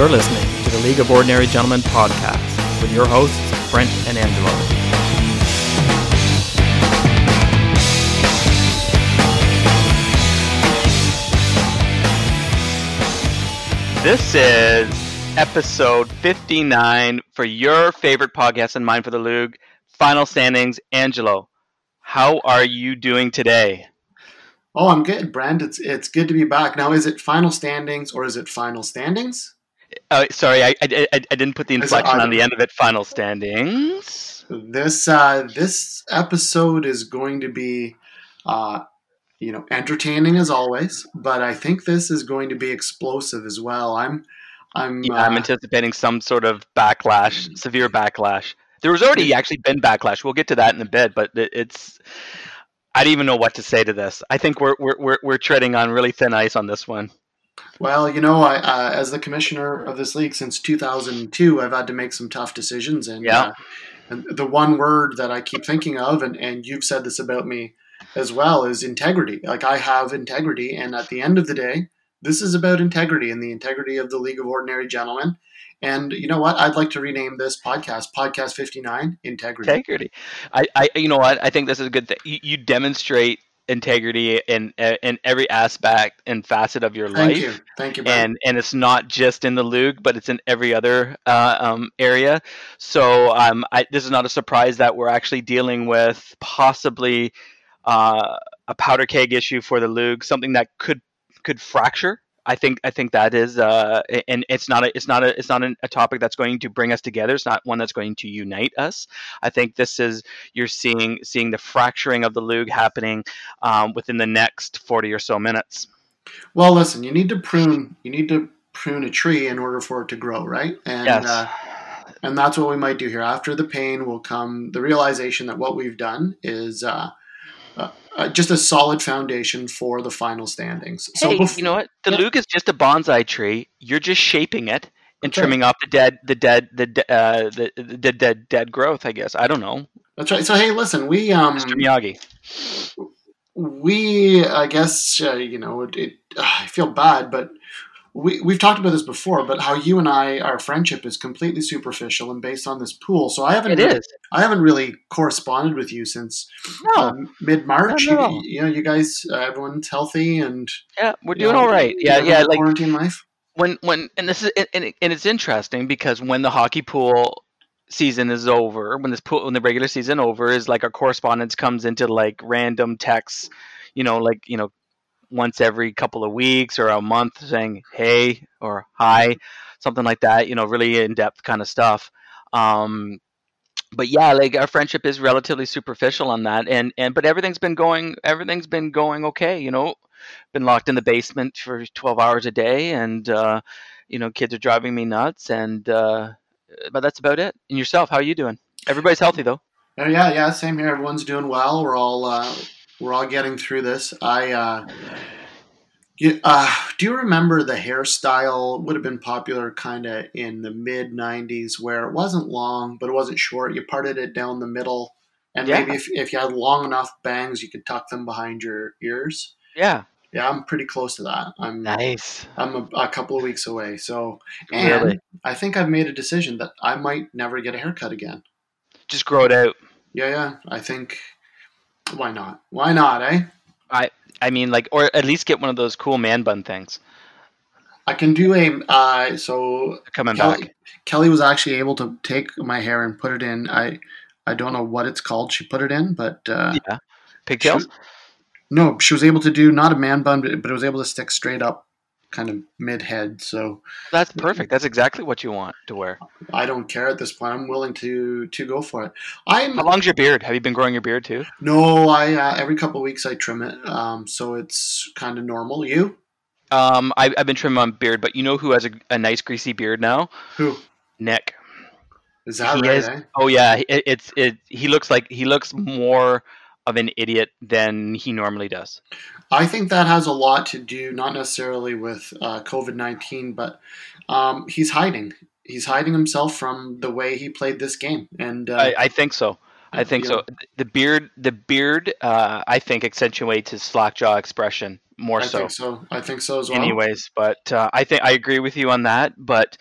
You're listening to the League of Ordinary Gentlemen podcast with your hosts, Brent and Angelo. This is episode 59 for your favorite podcast and mine for the League, Final Standings. Angelo, how are you doing today? Oh, I'm good, Brent. It's it's good to be back. Now, is it final standings or is it final standings? Uh, sorry, I, I, I, I didn't put the inflection on the end of it. Final standings. This uh, this episode is going to be, uh, you know, entertaining as always, but I think this is going to be explosive as well. I'm, I'm, Yeah, I'm uh, anticipating some sort of backlash, severe backlash. There was already actually been backlash. We'll get to that in a bit, but it's. I don't even know what to say to this. I think we're we're we're, we're treading on really thin ice on this one. Well, you know, I uh, as the commissioner of this league since 2002, I've had to make some tough decisions, and Yeah. uh, and the one word that I keep thinking of, and and you've said this about me as well, is integrity. Like I have integrity, and at the end of the day, this is about integrity and the integrity of the League of Ordinary Gentlemen. And you know what? I'd like to rename this podcast Podcast 59 Integrity. integrity. I, I, you know what? I think this is a good thing. You, you demonstrate integrity in in every aspect and facet of your life. Thank life. you. Thank you, Brent. And and it's not just in the LOOG, but it's in every other uh, um, area. So um, I, this is not a surprise that we're actually dealing with possibly uh, a powder keg issue for the LOOG, something that could could fracture. I think I think that is, uh, and it's not a it's not a it's not a topic that's going to bring us together. It's not one that's going to unite us. I think this is you're seeing seeing the fracturing of the LOOG happening um, within the next forty or so minutes. Well, listen, you need to prune. You need to prune a tree in order for it to grow, right? And yes. uh, and that's what we might do here. After the pain will come the realization that what we've done is uh, uh, uh, just a solid foundation for the final standings. hey, bef- you know what? The Yeah. LOOG is just a bonsai tree. You're just shaping it and right. trimming off the dead, the dead, the de- uh, the, the dead, dead growth. I guess I don't know, that's right. So hey, listen, we um Mr. Miyagi. we I guess uh, you know it, it I feel bad, but we we've talked about this before. But how you and I our friendship is completely superficial and based on this pool. So I haven't It really, is. I haven't really corresponded with you since No, mid March. Not at all. You, you know, you guys, uh, everyone's healthy and yeah, we're doing know, all right. Yeah, yeah. Like quarantine life. when, when, and this is, and, and and it's interesting because when the hockey pool season is over, when this pool, when the regular season over, is like our correspondence comes into like random texts, you know, like you know, once every couple of weeks or a month, saying hey or hi, something like that. You know, really in depth kind of stuff. Um, but yeah, like our friendship is relatively superficial on that, and and but everything's been going, everything's been going okay. You know, been locked in the basement for twelve hours a day, and uh, you know, kids are driving me nuts, and uh, but that's about it. And yourself, how are you doing? Everybody's healthy though. Oh, yeah, yeah, same here. Everyone's doing well. We're all uh, we're all getting through this. I uh, you, uh, do you remember the hairstyle would have been popular kind of in the mid '90s, where it wasn't long but it wasn't short. You parted it down the middle, and Yeah. maybe if if you had long enough bangs, you could tuck them behind your ears. Yeah, Yeah, I'm pretty close to that. I'm nice. I'm a, a couple of weeks away. So, and Really, I think I've made a decision that I might never get a haircut again. just grow it out. Yeah, yeah. I think why not? Why not, eh? I I mean, like, or at least get one of those cool man bun things I can do a uh so coming Kelly, back. Kelly was actually able to take my hair and put it in. I I don't know what it's called. She put it in, but uh Yeah, pigtails. no, she was able to do not a man bun, but, but it was able to stick straight up kind of mid head. So That's perfect. That's exactly what you want to wear. I don't care at this point. I'm willing to to go for it. I'm How long's your beard? Have you been growing your beard too? no, I uh, every couple of weeks I trim it. Um so it's kind of normal. You? Um, I, I've been trimming my beard, but you know who has a, a nice greasy beard now? Who? Nick. Is that He right? eh? Oh yeah, it, it's it. He looks like he looks more of an idiot than he normally does. I think that has a lot to do, not necessarily with uh, COVID 19, but um, he's hiding. He's hiding himself from the way he played this game. And uh, I, I think so. I think you so. The beard, the beard, uh, I think accentuates his slack jaw expression more I so. think so. I think so as well. anyways but uh, i think i agree with you on that but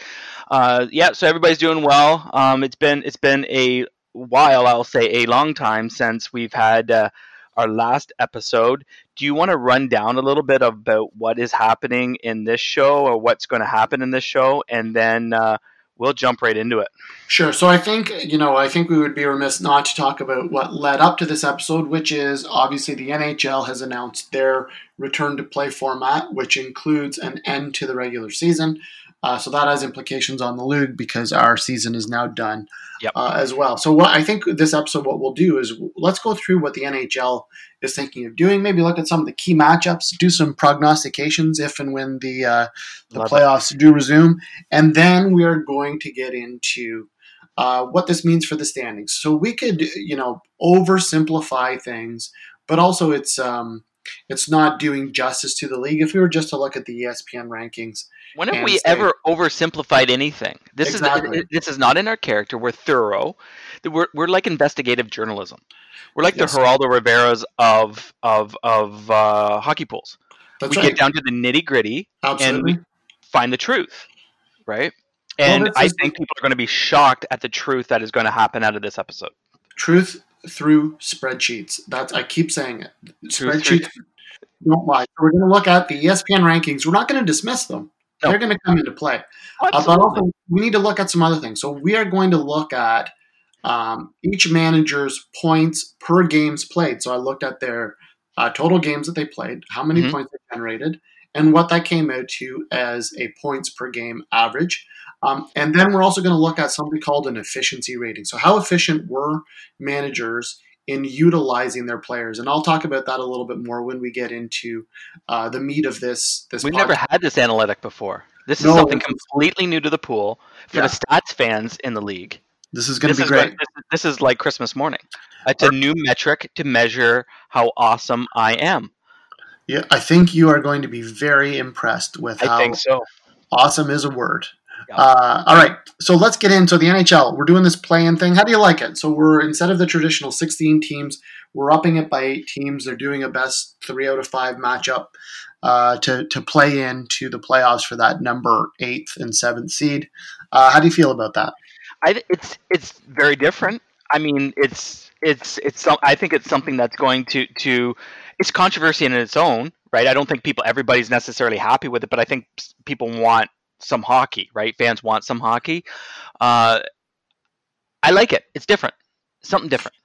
uh, yeah so everybody's doing well um, it's been it's been a while i'll say a long time since we've had uh, our last episode do you want to run down a little bit about what is happening in this show or what's going to happen in this show and then uh, we'll jump right into it Sure. So I think, you know, I think we would be remiss not to talk about what led up to this episode, which is obviously the NHL has announced their return to play format, which includes an end to the regular season. Uh, so that has implications on the league because our season is now done Yep. uh, as well. So what I think this episode, what we'll do is let's go through what the NHL is thinking of doing. Maybe look at some of the key matchups, do some prognostications if and when the uh, the Love it. playoffs do resume, and then we are going to get into uh, what this means for the standings. So we could, you know, oversimplify things, but also it's um, it's not doing justice to the league. If we were just to look at the ESPN rankings, when have And we say- ever oversimplified anything this Exactly. is this is not in our character we're thorough we're, we're like investigative journalism we're like Yes. the geraldo riveras of of of uh, hockey pools that's we right. get down to the nitty gritty and we find the truth, right? And that's I think people are going to be shocked at the truth that is going to happen out of this episode. Truth through spreadsheets. That's I keep saying it. Truth through- Spreadsheets don't lie. So we're going to look at the ESPN rankings. We're not going to dismiss them. No. They're going to come into play. Uh, but also, we need to look at some other things. So we are going to look at um, each manager's points per games played. So I looked at their uh, total games that they played, how many Mhm. points they generated, and what that came out to as a points per game average. Um, and then we're also going to look at something called an efficiency rating. So how efficient were managers in utilizing their players? And I'll talk about that a little bit more when we get into uh, the meat of this. This We've podcast. never had this analytic before. This is No, something completely new to the pool for Yeah. the stats fans in the league. This is going to be great. like, this, is- this is like Christmas morning. It's a new metric to measure how awesome I am. Yeah, I think you are going to be very impressed with I how think so. awesome is a word. Yeah. Uh, all right, so let's get into the NHL. We're doing this play-in thing. How do you like it? So we're instead of the traditional 16 teams, we're upping it by eight teams. They're doing a best three out of five matchup uh, to to play into the playoffs for that number eighth and seventh seed. Uh, how do you feel about that? I th- it's it's very different. I mean, it's it's it's some, I think it's something that's going to to it's controversy in its own, right? I don't think people everybody's necessarily happy with it, but I think people want some hockey, right? Fans want some hockey. Uh, I like it. It's different. Something different.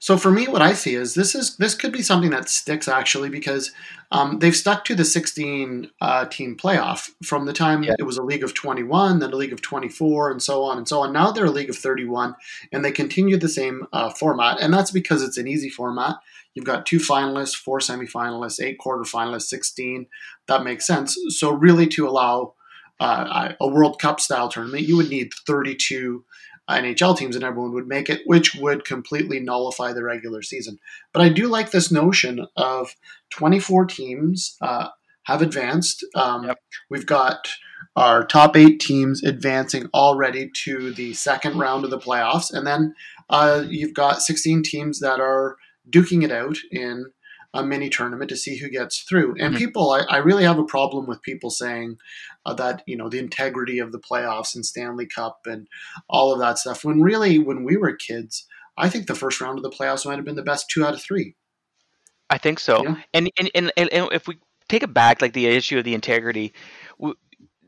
So for me, what I see is this is this could be something that sticks actually because um, they've stuck to the 16 uh, team playoff from the time Yeah. it was a league of 21, then a league of 24, and so on and so on. Now they're a league of 31, and they continue the same uh, format, and that's because it's an easy format. You've got two finalists, four semifinalists, eight quarterfinalists, 16. That makes sense. So really, to allow uh, a World Cup style tournament, you would need 32 NHL teams and everyone would make it, which would completely nullify the regular season. But I do like this notion of 24 teams uh, have advanced. Um, Yep. We've got our top eight teams advancing already to the second round of the playoffs. And then uh, you've got 16 teams that are duking it out in a mini tournament to see who gets through. And Mhm. people, I, I really have a problem with people saying uh, that, you know, the integrity of the playoffs and Stanley Cup and all of that stuff. When really, when we were kids, I think the first round of the playoffs might have been the best two out of three. I think so. Yeah. And, and, and and if we take it back, like the issue of the integrity, w-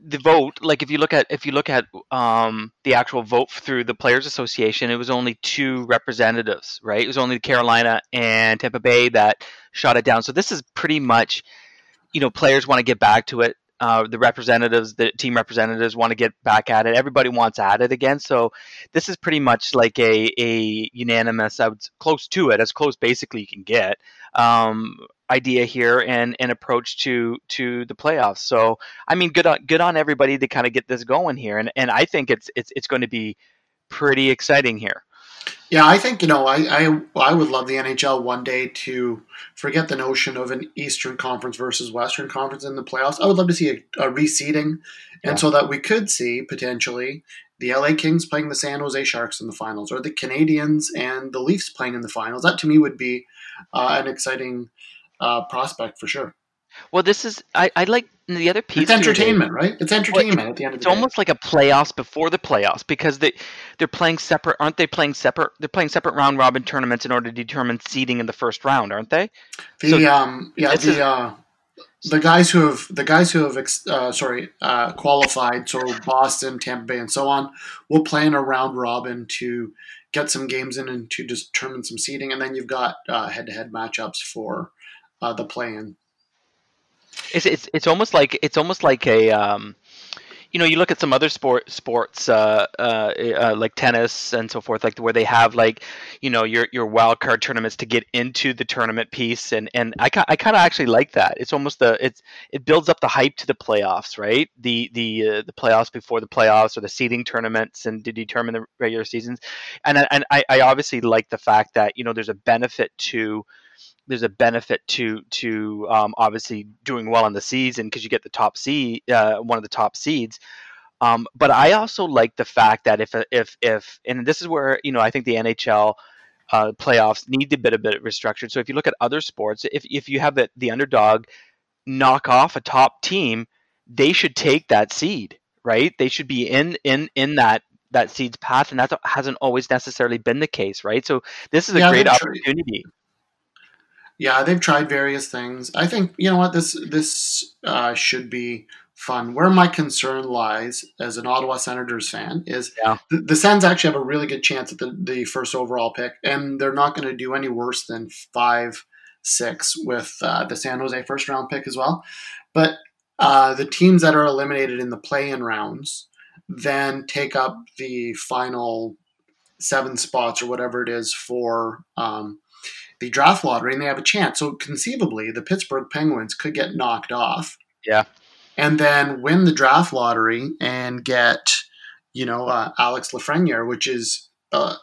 the vote, like if you look at if you look at um, the actual vote through the Players Association, it was only two representatives, right? It was only Carolina and Tampa Bay that shot it down. So this is pretty much, you know, players want to get back to it. Uh, the representatives, the team representatives want to get back at it. Everybody wants at it again. So this is pretty much like a, a unanimous, I would close to it, as close basically you can get um, idea here and an approach to to the playoffs. So I mean, good on good on everybody to kind of get this going here, and and I think it's it's it's going to be pretty exciting here. Yeah, I think you know, I, I I would love the NHL one day to forget the notion of an Eastern Conference versus Western Conference in the playoffs. I would love to see a, a reseeding, Yeah. and so that we could see potentially the LA Kings playing the San Jose Sharks in the finals, or the Canadiens and the Leafs playing in the finals. That to me would be uh, an exciting uh, prospect for sure. Well, this is I, I like the other piece. It's entertainment, right? It's entertainment well, it, at the end of the day. It's almost like a playoffs before the playoffs because they they're playing separate, aren't they? Playing separate. They're playing separate round robin tournaments in order to determine seeding in the first round, aren't they? The so, um yeah the is, uh, the guys who have the guys who have uh, sorry uh, qualified, so Boston, Tampa Bay, and so on, will play in a round robin to get some games in and to determine some seeding, and then you've got head to head matchups for uh, the play-in. It's, it's it's almost like it's almost like a um, you know you look at some other sport sports uh, uh, uh, like tennis and so forth like where they have like you know your your wild card tournaments to get into the tournament piece. And and I, I kind of actually like that. It's almost the it's it builds up the hype to the playoffs right? The the uh, the playoffs before the playoffs or the seeding tournaments and to determine the regular seasons. And and I, I obviously like the fact that you know there's a benefit to there's a benefit to to um, obviously doing well in the season because you get the top seed, uh, one of the top seeds. Um, but I also like the fact that if if if and this is where you know I think the NHL uh, playoffs need a bit a bit restructured. So if you look at other sports, if if you have the, the underdog knock off a top team, they should take that seed, right? They should be in in in that that seed's path, and that hasn't always necessarily been the case, right? So this is a yeah, great opportunity. Yeah, they've tried various things. I think you know what this this uh, should be fun. Where my concern lies as an Ottawa Senators fan is yeah. the, the Sens actually have a really good chance at the, the first overall pick, and they're not going to do any worse than five six with uh, the San Jose first round pick as well. But uh, the teams that are eliminated in the play in rounds then take up the final seven spots or whatever it is for um, the draft lottery and they have a chance. So conceivably, the Pittsburgh Penguins could get knocked off. Yeah. And then win the draft lottery and get, you know, uh, Alex Lafreniere, which is uh,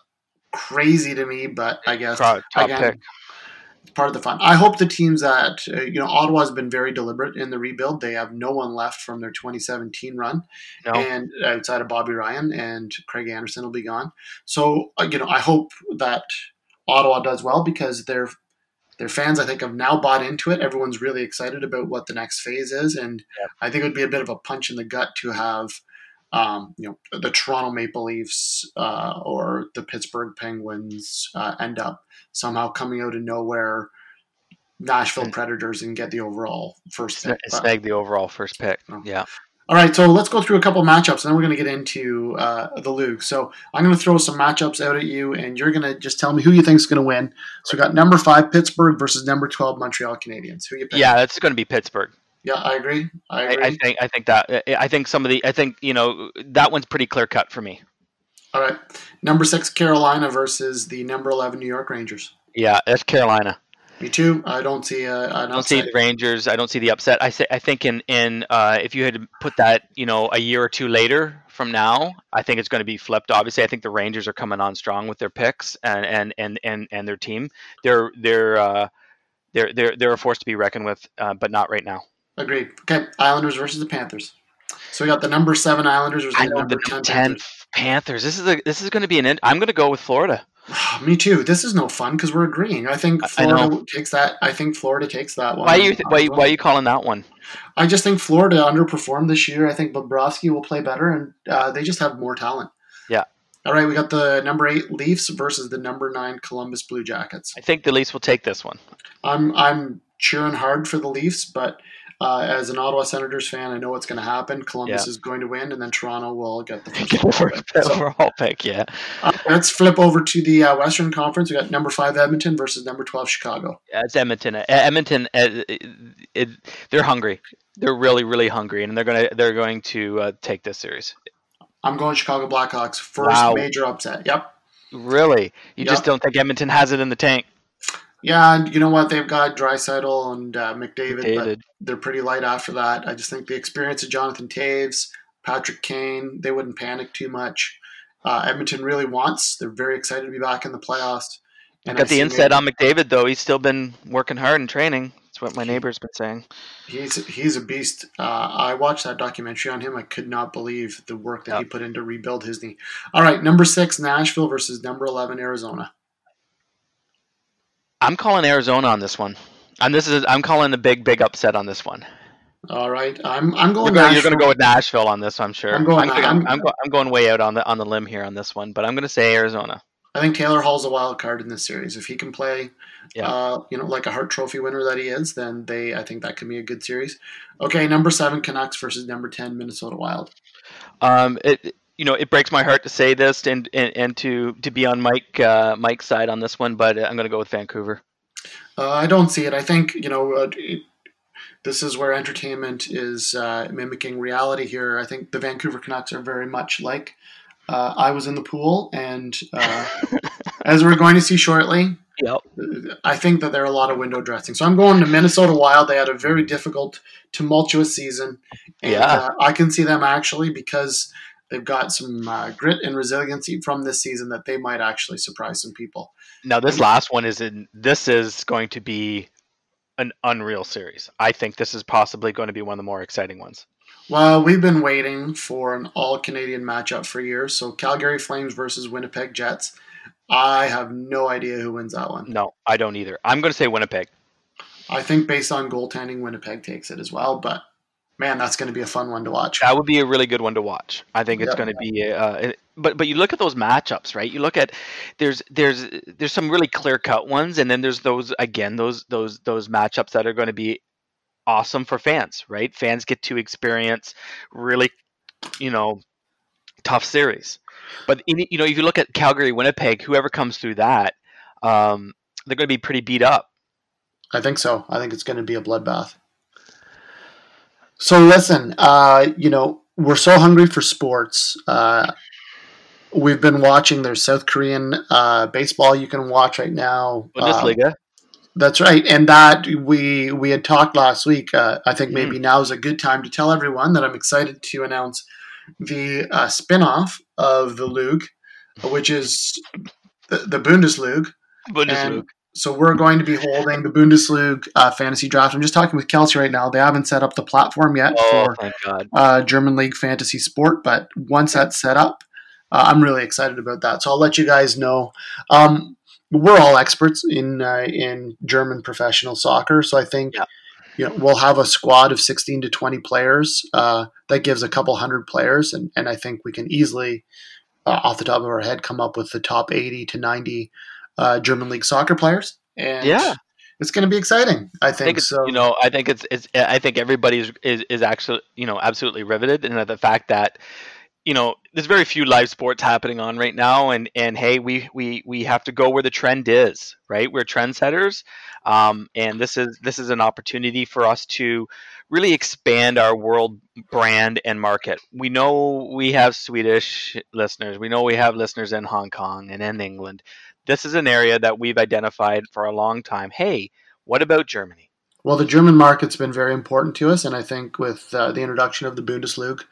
crazy to me, but I guess top again, pick. part of the fun. I hope the teams that uh, you know Ottawa has been very deliberate in the rebuild. They have no one left from their 2017 run, no. and outside of Bobby Ryan and Craig Anderson will be gone. So uh, you know, I hope that Ottawa does well because their their fans, I think, have now bought into it. Everyone's really excited about what the next phase is, and yeah. I think it would be a bit of a punch in the gut to have, um, you know, the Toronto Maple Leafs uh, or the Pittsburgh Penguins uh, end up somehow coming out of nowhere. Nashville Predators and get the overall first pick. Snag the overall first pick. Oh. Yeah. All right, so let's go through a couple matchups, and then we're going to get into uh, the LOOG. So I'm going to throw some matchups out at you, and you're going to just tell me who you think is going to win. So we got number five Pittsburgh versus number twelve Montreal Canadiens. Who you pick? Yeah, it's going to be Pittsburgh. Yeah, I agree. I agree. I, I, think I think that I think some of the I think you know that one's pretty clear cut for me. All right, number six Carolina versus the number eleven New York Rangers. Yeah, that's Carolina. Me too. I don't see. Uh, I don't see the Rangers. I don't see the upset. I say. I think in in uh, if you had put that, you know, a year or two later from now, I think it's going to be flipped. Obviously, I think the Rangers are coming on strong with their picks and and and and, and their team. They're they're uh, they're they're they're a force to be reckoned with, uh, but not right now. Agreed. Okay, Islanders versus the Panthers. So we got the number seven Islanders versus the number, the 10, 10 Panthers. Panthers. This is a this is going to be an. I'm going to go with Florida. Me too. This is no fun because we're agreeing. I think Florida I takes that. I think Florida takes that one. Why are you th- why, why are you calling that one? I just think Florida underperformed this year. I think Bobrovsky will play better, and uh, they just have more talent. Yeah. All right, we got the number eight Leafs versus the number nine Columbus Blue Jackets. I think the Leafs will take this one. I'm I'm cheering hard for the Leafs, but uh, as an Ottawa Senators fan, I know what's going to happen. Columbus yeah. is going to win, and then Toronto will get the first, pick. overall pick. Yeah. Uh, let's flip over to the uh, Western Conference. We got number five Edmonton versus number twelve Chicago. Yeah, it's Edmonton. Edmonton, it, it, they're hungry. They're really, really hungry, and they're gonna they're going to uh, take this series. I'm going Chicago Blackhawks first wow. major upset. Yep. Really? You yep. just don't think Edmonton has it in the tank? Yeah, and you know what? They've got Draisaitl and uh, McDavid, McDavid, but they're pretty light after that. I just think the experience of Jonathan Toews, Patrick Kane, they wouldn't panic too much. Uh, Edmonton really wants. They're very excited to be back in the playoffs. And I got I the insight on McDavid though. He's still been working hard and training. That's what my neighbor's been saying. He's he's a beast. Uh, I watched that documentary on him. I could not believe the work that yep. he put in to rebuild his knee. All right, number six Nashville versus number eleven Arizona. I'm calling Arizona on this one. And this is I'm calling a big big upset on this one. All right, I'm I'm You're going. you're gonna go with Nashville on this, I'm sure. I'm going- I'm, I'm- I'm, go- I'm going way out on the on the limb here on this one, but I'm gonna say Arizona. I think Taylor Hall's a wild card in this series. If he can play, Yeah. uh, you know, like a Hart Trophy winner that he is, then they, I think that could be a good series. Okay, number seven Canucks versus number ten Minnesota Wild. Um, it you know it breaks my heart to say this and and, and to to be on Mike uh, Mike's side on this one, but I'm gonna go with Vancouver. Uh, I don't see it. I think you know, uh, it, this is where entertainment is uh, mimicking reality. Here, I think the Vancouver Canucks are very much like uh, I was in the pool, and uh, as we're going to see shortly, Yep. I think that there are a lot of window dressing. So I'm going to Minnesota Wild. They had a very difficult, tumultuous season. And, Yeah. uh, I can see them actually because they've got some uh, grit and resiliency from this season that they might actually surprise some people. Now this last one is in. This is going to be an unreal series. I think this is possibly going to be one of the more exciting ones. Well, we've been waiting for an all Canadian matchup for years. So Calgary Flames versus Winnipeg Jets. I have no idea who wins that one. No, I don't either. I'm going to say Winnipeg. I think based on goaltending, Winnipeg takes it as well. But man, that's going to be a fun one to watch. That would be a really good one to watch. I think it's Yeah. going to be. Uh, but but you look at those matchups, right? You look at there's there's there's some really clear cut ones, and then there's those again those those those matchups that are going to be awesome for fans, right? Fans get to experience really, you know, tough series. But in, you know, if you look at Calgary, Winnipeg, whoever comes through that, um, they're going to be pretty beat up. I think so. I think it's going to be a bloodbath. So listen, uh, you know, we're so hungry for sports. Uh, we've been watching. There's South Korean uh, baseball you can watch right now. Um, Bundesliga. that's right, and that we we had talked last week. Uh, I think maybe Mm-hmm. now is a good time to tell everyone that I'm excited to announce the uh, spin-off of the LOOG, which is the, the Bundesliga. Bundesliga. So we're going to be holding the Bundesliga uh, fantasy draft. I'm just talking with Kelsey right now. They haven't set up the platform yet oh, for God. uh, German League fantasy sport, but once that's set up, uh, I'm really excited about that. So I'll let you guys know. Um, we're all experts in uh, in German professional soccer, so I think Yeah. you know we'll have a squad of 16 to 20 players. Uh, that gives a couple hundred players, and and I think we can easily, uh, off the top of our head, come up with the top 80 to 90 uh, German league soccer players. And Yeah. it's going to be exciting. I I think, think so. you know I think it's it's I think everybody is, is is actually you know absolutely riveted and the fact that you know there's very few live sports happening on right now and and hey we we we have to go where the trend is right we're trendsetters um, and this is this is an opportunity for us to really expand our world brand and market we know we have Swedish listeners we know we have listeners in Hong Kong and in England this is an area that we've identified for a long time hey what about Germany Well, the German market's been very important to us, and I think with uh, the introduction of the Bundesliga,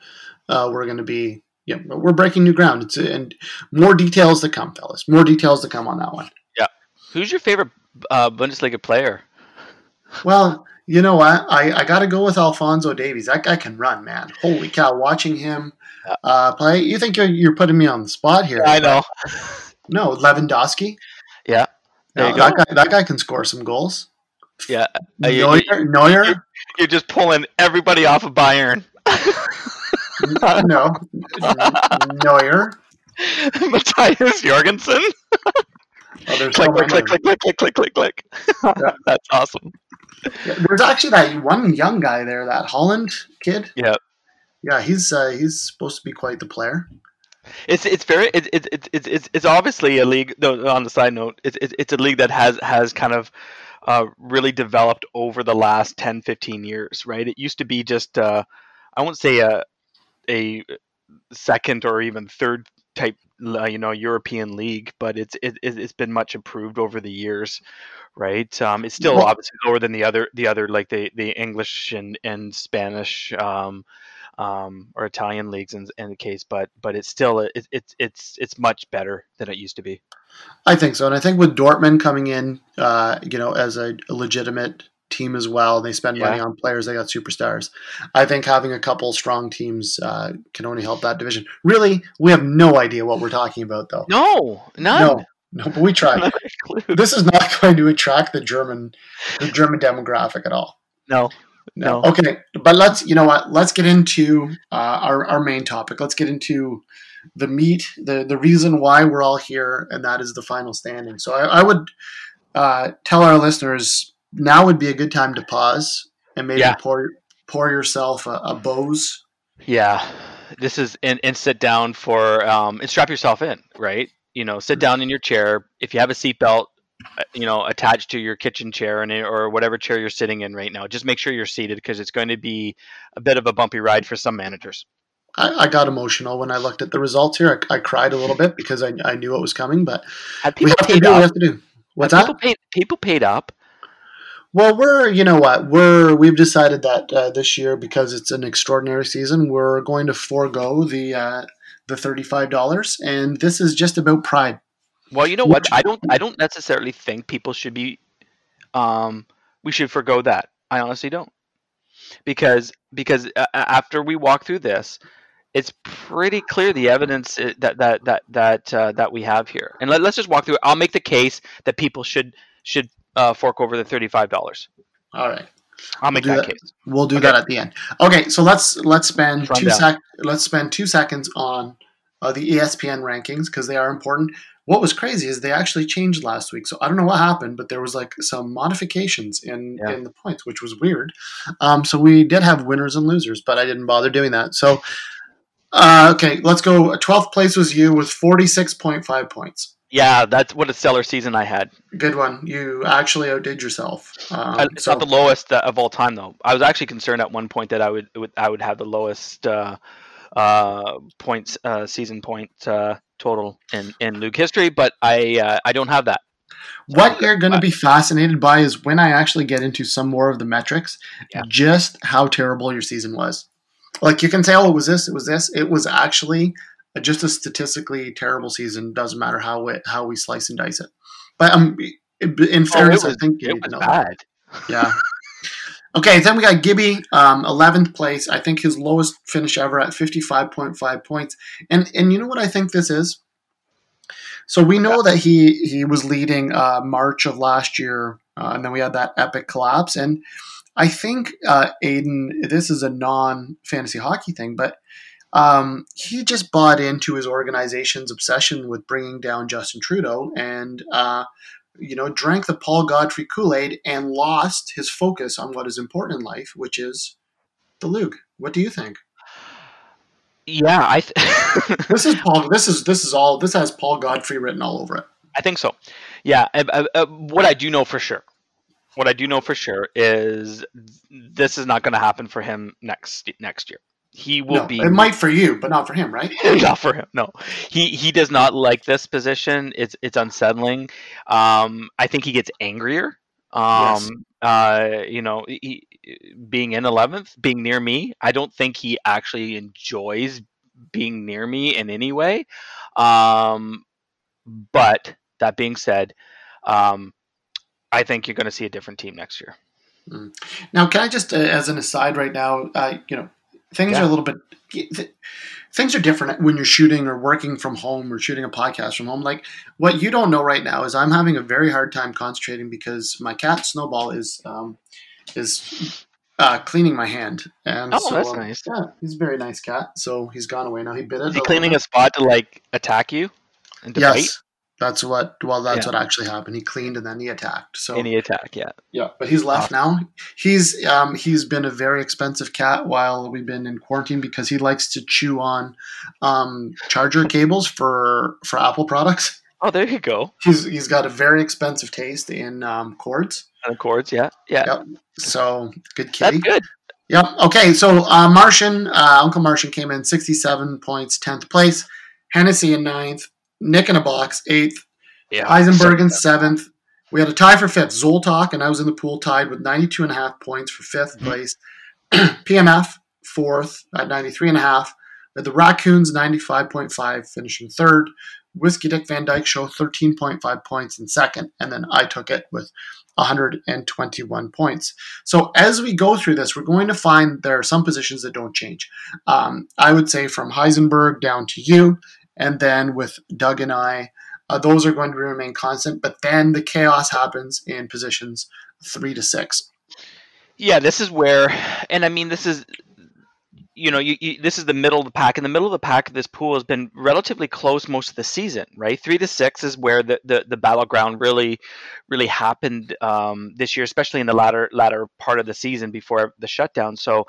uh, we're going to be yeah, we're breaking new ground. It's and more details to come, fellas. More details to come on that one. Yeah. Who's your favorite uh, Bundesliga player? Well, you know what? I, I got to go with Alphonso Davies. That guy can run, man. Holy cow! Watching him uh, play, you think you're, you're putting me on the spot here? I know. No, Lewandowski. Yeah, No, that guy, that guy can score some goals. Yeah, Uh, you- Neuer, Neuer. you're just pulling everybody off of Bayern. no, Neuer. Matthias Jorgensen. Oh, Click, click, click, click, click, click, click, click, click. That's awesome. Yeah, There's actually that one young guy there, that Haaland kid. Yeah. Yeah, he's uh, he's supposed to be quite the player. It's it's very it's it's it's it's it's, obviously a league. No, on the side note, it's it's, a league that has has kind of uh, really developed over the last 10, 15 years. Right? It used to be just uh, I won't say a a second or even third type uh, you know European league, but it's it, it- it's been much improved over the years. Right, um, it's still obviously lower than the other the other like the, the English and, and Spanish um, um, or Italian leagues in, in the case, but but it's still it, it's it's it's much better than it used to be. I think so, and I think with Dortmund coming in, uh, you know, as a, a legitimate team as well, they spend money on players. They got superstars. I think having a couple strong teams uh, can only help that division. Really, we have no idea what we're talking about, though. No, none. No, No, but we tried. Not a clue. this is not going to attract the German, the German demographic at all. No, no. Okay, but let's you know what? Let's get into uh, our our main topic. Let's get into the meat, the the reason why we're all here, and that is the final standing. So I, I would uh, tell our listeners now would be a good time to pause and maybe Yeah. pour pour yourself a, a Bose. Yeah, this is and, and sit down for um and strap yourself in, right? You know, sit down in your chair. If you have a seatbelt, you know, attached to your kitchen chair and or whatever chair you're sitting in right now, just make sure you're seated because it's going to be a bit of a bumpy ride for some managers. I, I got emotional when I looked at the results here. I, I cried a little bit because I, I knew what was coming, but we people have to paid do what we up? have to do. What's Have that? people paid people paid up. Well, we're you know what we're we've decided that uh, this year because it's an extraordinary season, we're going to forego the uh, the thirty five dollars, and this is just about pride. Well, you know what? I don't. I don't necessarily think people should be. Um, we should forego that. I honestly don't, because because uh, after we walk through this, it's pretty clear the evidence that that that that uh, that we have here. And let, let's just walk through it. I'll make the case that people should should uh, fork over the thirty five dollars. All right, I'll make do that, that. case. we'll do Okay. that at the end. Okay, so let's let's spend Run two down. sec let's spend two seconds on uh, the ESPN rankings because they are important. What was crazy is they actually changed last week, so I don't know what happened, but there was like some modifications in Yeah. in the points, which was weird. Um, so we did have winners and losers, but I didn't bother doing that. So. Uh, okay, let's go. Twelfth place was you with forty-six point five points. Yeah, that's what a stellar season I had. Good one. You actually outdid yourself. Um, it's so not the lowest uh, of all time, though. I was actually concerned at one point that I would, would I would have the lowest uh, uh, points uh, season point uh, total in, in LOOG history, but I uh, I don't have that. what you're going to be fascinated by is when I actually get into some more of the metrics, Yeah. just how terrible your season was. Like you can say, oh, it was this, it was this. It was actually just a statistically terrible season. Doesn't matter how it how we slice and dice it. But um, in fairness, oh, was, I think it was know. bad. Yeah. Okay, then we got Gibby, um, 11th place. I think his lowest finish ever at 55.5 points. And and you know what I think this is? So we know that he he was leading uh, March of last year, uh, and then we had that epic collapse. And I think uh, Aiden, this is a non fantasy hockey thing, but um, he just bought into his organization's obsession with bringing down Justin Trudeau, and uh, you know, drank the Paul Godfrey Kool Aid and lost his focus on what is important in life, which is the LOOG. What do you think? Yeah, I th- This is Paul. This is this is all. This has Paul Godfrey written all over it. I think so. Yeah, uh, uh, uh, what I do know for sure, what I do know for sure is this is not going to happen for him next next year. He will No, be it might for you, but not for him, right? not for him. No, he he does not like this position. It's it's unsettling. Um, I think he gets angrier. Yes. Um, uh, you know, he, being in eleventh, being near me. I don't think he actually enjoys being near me in any way. Um, but that being said, um, I think you're going to see a different team next year. Now, can I just, uh, as an aside, right now, uh, you know, things Yeah. are a little bit. th- Things are different when you're shooting or working from home or shooting a podcast from home. Like what you don't know right now is I'm having a very hard time concentrating because my cat Snowball is um, is uh, cleaning my hand. And Oh, so, that's um, nice. Yeah, he's a very nice cat. So he's gone away now. He bit it. Is he cleaning a spot to like attack you and to? Yes, that's what. Well, that's Yeah. what actually happened. He cleaned and then he attacked. So Any attack? Yeah. yeah, but he's left now. He's um, he's been a very expensive cat while we've been in quarantine because he likes to chew on um, charger cables for for Apple products. Oh, there you go. He's he's got a very expensive taste in um, cords. And the chords, yeah, yeah. Yep. So good kitty. That's good. Yep. Okay. So uh, Martian, uh, Uncle Martian came in 67 points, 10th place. Hennessy in ninth. Nick in a box, eighth. Yeah. Heisenberg in seventh. We had a tie for fifth. Zoltok, and I was in the pool tied with 92 and a half points for 5th Mhm. place. PMF, fourth at 93 and a half. We had the Raccoons, 95.5, finishing third. Whiskey Dick Van Dyke Show, 13.5 points in second. And then I took it with 121 points. So as we go through this, we're going to find there are some positions that don't change. Um, I would say from Heisenberg down to you, and then with Doug and I, uh, those are going to remain constant. But then the chaos happens in positions three to six. Yeah, this is where, and I mean, this is you know, you, you, this is the middle of the pack. In the middle of the pack, this pool has been relatively close most of the season, right? Three to six is where the, the, the battleground really, really happened um, this year, especially in the latter latter part of the season before the shutdown. So,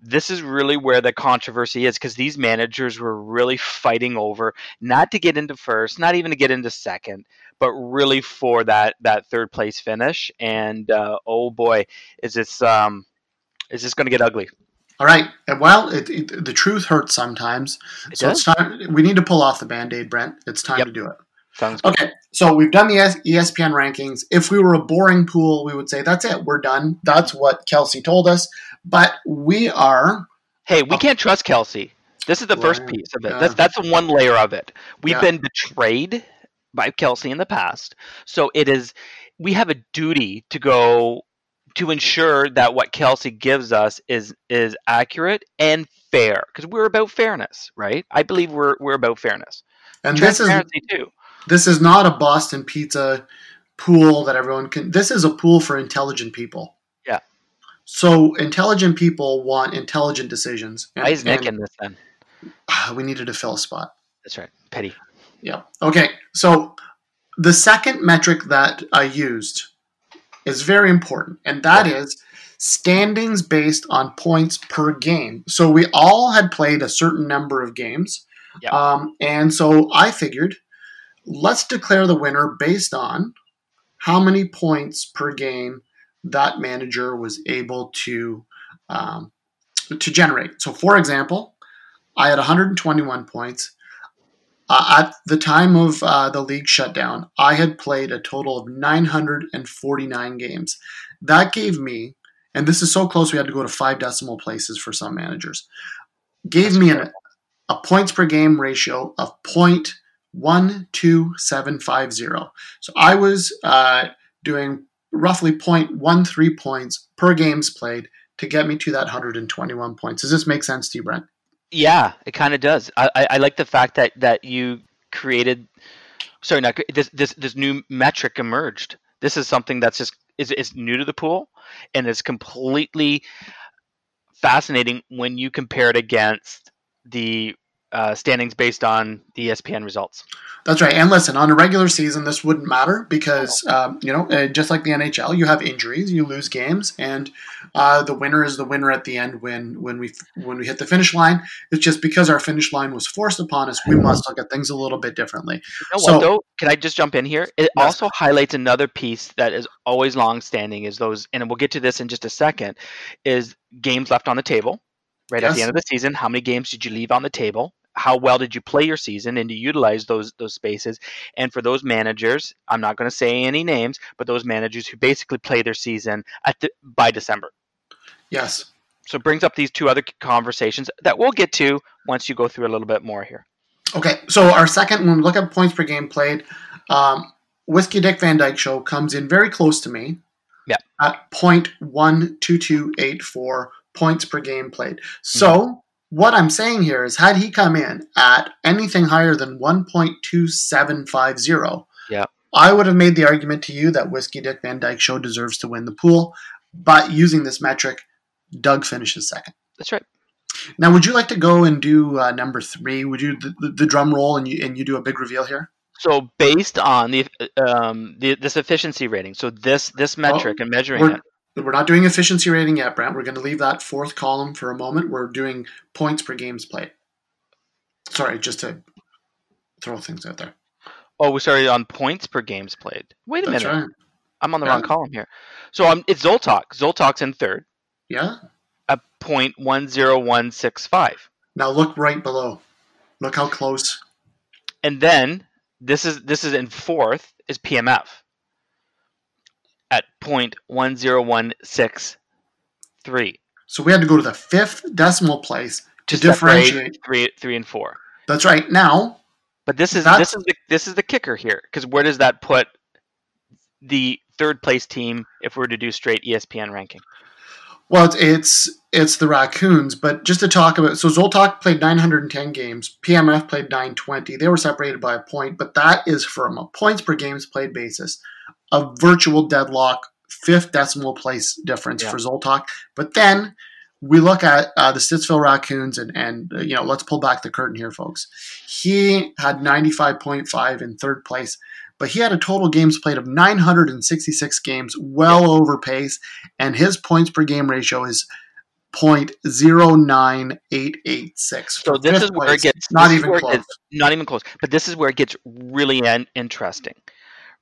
this is really where the controversy is because these managers were really fighting over not to get into first, not even to get into second, but really for that that third place finish. And uh, oh boy, is this um, is this going to get ugly? All right. Well, it, it, the truth hurts sometimes. It so does. it's time. We need to pull off the band aid, Brent. It's time yep. to do it. Sounds good. Okay. So we've done the ESPN rankings. If we were a boring pool, we would say, that's it. We're done. That's what Kelsey told us. But we are. Hey, we can't trust Kelsey. This is the first piece of it. Yeah. That's that's one layer of it. We've yeah. been betrayed by Kelsey in the past. So it is we have a duty to go to ensure that what Kelsey gives us is is accurate and fair because we're about fairness, right? I believe we're we're about fairness and this is too. This is not a Boston Pizza pool that everyone can. This is a pool for intelligent people. So intelligent people want intelligent decisions. And, Why is Nick in this then? We needed to fill a spot. That's right. Petty. Yeah. Okay. So the second metric that I used is very important, and that is standings based on points per game. So we all had played a certain number of games. Yeah. Um, and so I figured let's declare the winner based on how many points per game that manager was able to um, to generate. So, for example, I had 121 points. Uh, at the time of uh, the league shutdown, I had played a total of 949 games. That gave me, and this is so close, we had to go to five decimal places for some managers, gave That's me an, a points per game ratio of 0.12750. So I was uh, doing roughly 0.13 points per games played to get me to that 121 points. Does this make sense to you, Brent? Yeah, it kind of does. I, I, I, like the fact that that you created. Sorry, not this this this new metric emerged. This is something that's just is is new to the pool, and is completely fascinating when you compare it against the uh, standings based on the ESPN results. That's right. And listen, on a regular season, this wouldn't matter because, um, you know, uh, just like the NHL, you have injuries, you lose games, and uh, the winner is the winner at the end when when we when we hit the finish line. It's just because our finish line was forced upon us, we must look at things a little bit differently. You know so, what, though? Can I just jump in here? It yes. also highlights another piece that is always long-standing is those, and we'll get to this in just a second, is games left on the table. Right yes. at the end of the season, how many games did you leave on the table? How well did you play your season and to utilize those those spaces? And for those managers i'm not going to say any names but those managers who basically play their season at the, by december. Yes. So it brings up these two other conversations that we'll get to once you go through a little bit more here. Okay so our second when we look at points per game played um, whiskey dick van dyke show comes in very close to me yeah. at 0.12284 points per game played. So mm-hmm what I'm saying here is, had he come in at anything higher than 1.2750, yeah, I would have made the argument to you that Whiskey Dick Van Dyke Show deserves to win the pool. But using this metric, Doug finishes second. That's right. Now, would you like to go and do uh, number three? Would you the, the, drum roll and you and you do a big reveal here? So based on the um the this efficiency rating, so this this metric oh, and measuring it, we're not doing efficiency rating yet, Brent. We're going to leave that fourth column for a moment. We're doing points per games played. Sorry, just to throw things out there. Oh, we started on points per games played. Wait a That's minute. Right. I'm on the yeah. wrong column here. So um, it's Zoltok. Zoltok's in third. Yeah. At point one zero one six five. Now look right below. Look how close. And then this is this is in fourth is PMF at 0.10163. So we had to go to the fifth decimal place to, to differentiate three, three, and four. That's right. Now, but this is this is the this is the kicker here because where does that put the third place team if we were to do straight ESPN ranking? Well, it's, it's it's the Raccoons, but just to talk about so Zoltok played 910 games, PMF played 920. They were separated by a point, but that is from a points per games played basis, a virtual deadlock, fifth decimal place difference Yeah. for Zoltok. But then we look at uh, the Stittsville Raccoons, and and uh, you know let's pull back the curtain here, folks. He had 95.5 in third place. But he had a total games played of 966 games, well over pace, and his points per game ratio is 0.09886. So this is where it gets not even close. gets- not even close. But this is where it gets really interesting,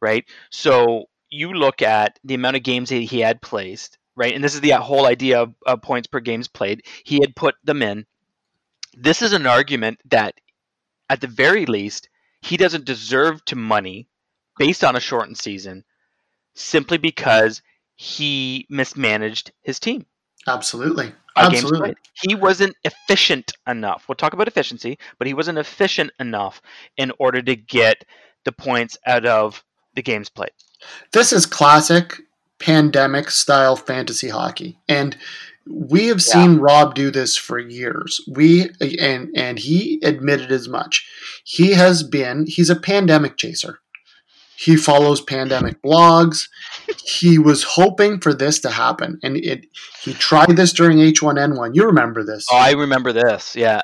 right? So you look at the amount of games he had placed, right? And this is the whole idea of, of points per games played. He had put them in. This is an argument that, at the very least, he doesn't deserve to money based on a shortened season, simply because he mismanaged his team Absolutely. Absolutely. He wasn't efficient enough. We'll talk about efficiency, but he wasn't efficient enough in order to get the points out of the games played. This is classic pandemic style fantasy hockey. And we have Yeah. seen Rob do this for years. We and and he admitted as much. He has been he's a pandemic chaser. He follows pandemic blogs. He was hoping for this to happen and it he tried this during H1N1. You remember this. Oh, I remember this. Yeah,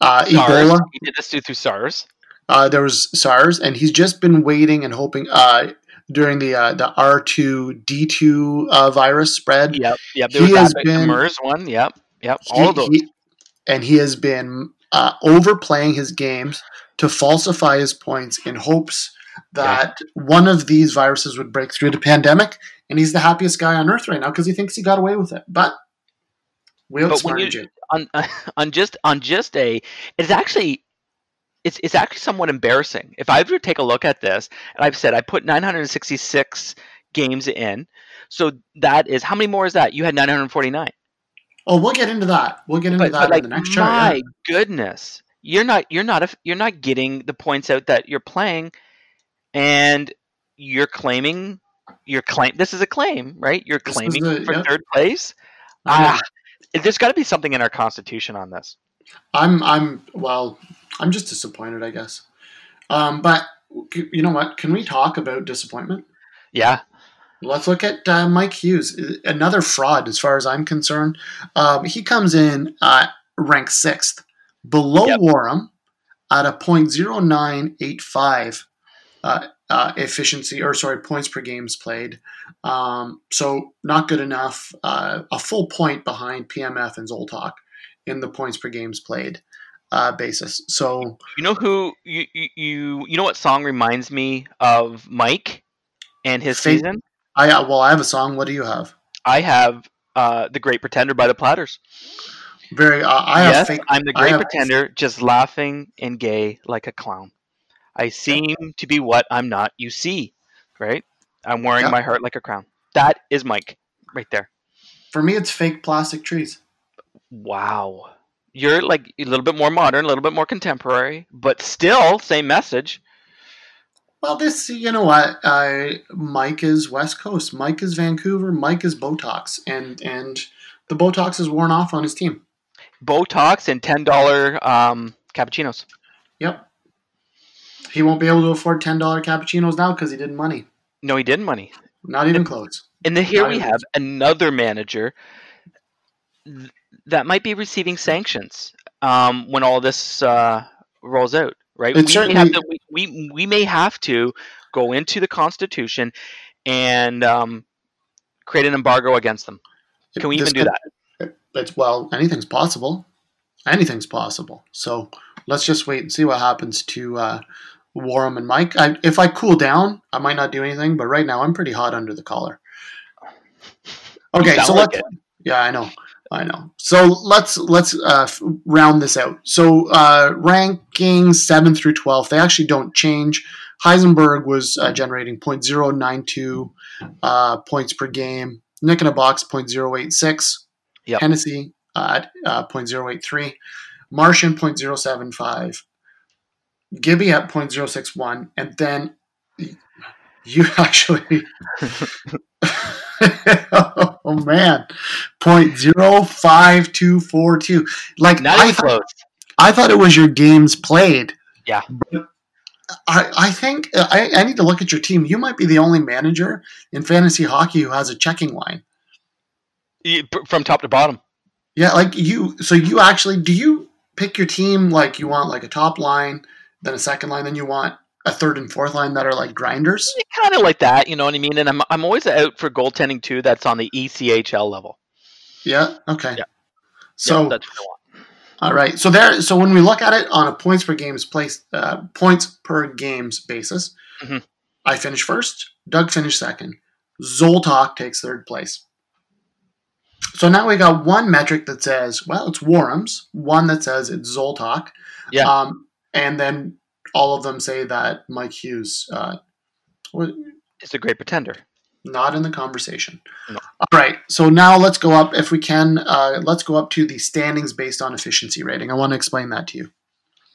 Uh, Ebola. He did this through SARS. Uh, there was SARS, and he's just been waiting and hoping uh, during the uh, the R two D two uh, virus spread. Yep, yep. There He was has been- MERS one. Yep, yep. He- All those. he- and he has been uh, overplaying his games to falsify his points in hopes that one of these viruses would break through the pandemic, and he's the happiest guy on earth right now because he thinks he got away with it. But we when outsmarted you- you. on on just on just a it's actually it's it's actually somewhat embarrassing. If I were to take a look at this and I've said I put 966 games in so that is how many more is that? You had 949 Oh, we'll get into that. We'll get into but, that but like in the next chart. my yeah. goodness. You're not you're not a, you're not getting the points out that you're playing and you're claiming you're claim this is a claim right? You're claiming the- for third place? Ah, there's got to be something in our constitution on this. I'm I'm well, I'm just disappointed, I guess. Um, but you know what? Can we talk about disappointment? yeah Let's look at uh, Mike Hughes, another fraud as far as I'm concerned. Um, he comes in uh, ranked sixth, below Yep. Warham at a .0985 uh, uh, efficiency, or sorry, points per games played. Um, so not good enough. Uh, a full point behind PMF and Zoltok in the points per games played uh, basis. So You know who you, you you know what song reminds me of Mike and his Fake- season? I uh, well, I have a song. What do you have? I have uh, the Great Pretender by the Platters. Very. Uh, I have yes, fake. I'm the Great have- Pretender, just laughing and gay like a clown. I seem to be what I'm not. You see, right? I'm wearing Yeah. my heart like a crown. That is Mike, right there. For me, it's fake plastic trees. Wow, you're like a little bit more modern, a little bit more contemporary, but still same message. Well, this, you know what? Uh, Mike is West Coast. Mike is Vancouver. Mike is Botox, and and the Botox is worn off on his team. Botox and ten dollar um, cappuccinos. Yep. He won't be able to afford ten dollar cappuccinos now because he didn't money. No, he didn't money. Not even close. And then here Not we have another manager that might be receiving sanctions um, when all this uh, rolls out, right? It we, may have to, we, we we may have to go into the Constitution and um, create an embargo against them. Can we This even do could- that? It's well, anything's possible. Anything's possible. So let's just wait and see what happens to uh, Warham and Mike. I, if I cool down, I might not do anything, but right now I'm pretty hot under the collar. Okay, so like let's. Yeah, I know, I know. So let's let's uh, round this out. So uh, ranking seven through twelve, they actually don't change. Heisenberg was uh, generating 0.092 uh, points per game. Nick in a box 0.086. Yep. Hennessy uh, at uh, 0.083. Martian 0.075. Gibby at 0.061. And then you actually oh man, point zero five two four two. Like Not I even thought, close. I thought it was your games played. Yeah. I, I think I, I need to look at your team. You might be the only manager in fantasy hockey who has a checking line. From top to bottom. Yeah, like you. So you actually do you pick your team like you want like a top line, then a second line, then you want a third and fourth line that are like grinders. Kind of like that, you know what I mean? And I'm, I'm always out for goaltending too that's on the ECHL level. Yeah. Okay. Yeah. So yeah, that's what I want. all right. So there. So when we look at it on a points per games place, uh, points per games basis, Mhm. I finish first. Doug finished second. Zoltok takes third place. So now we got one metric that says, well, it's Warums. One that says it's Zoltok. Yeah. Um, and then all of them say that Mike Hughes uh, It's a great pretender. not in the conversation. No. All right. So now let's go up, if we can, uh, let's go up to the standings based on efficiency rating. I want to explain that to you.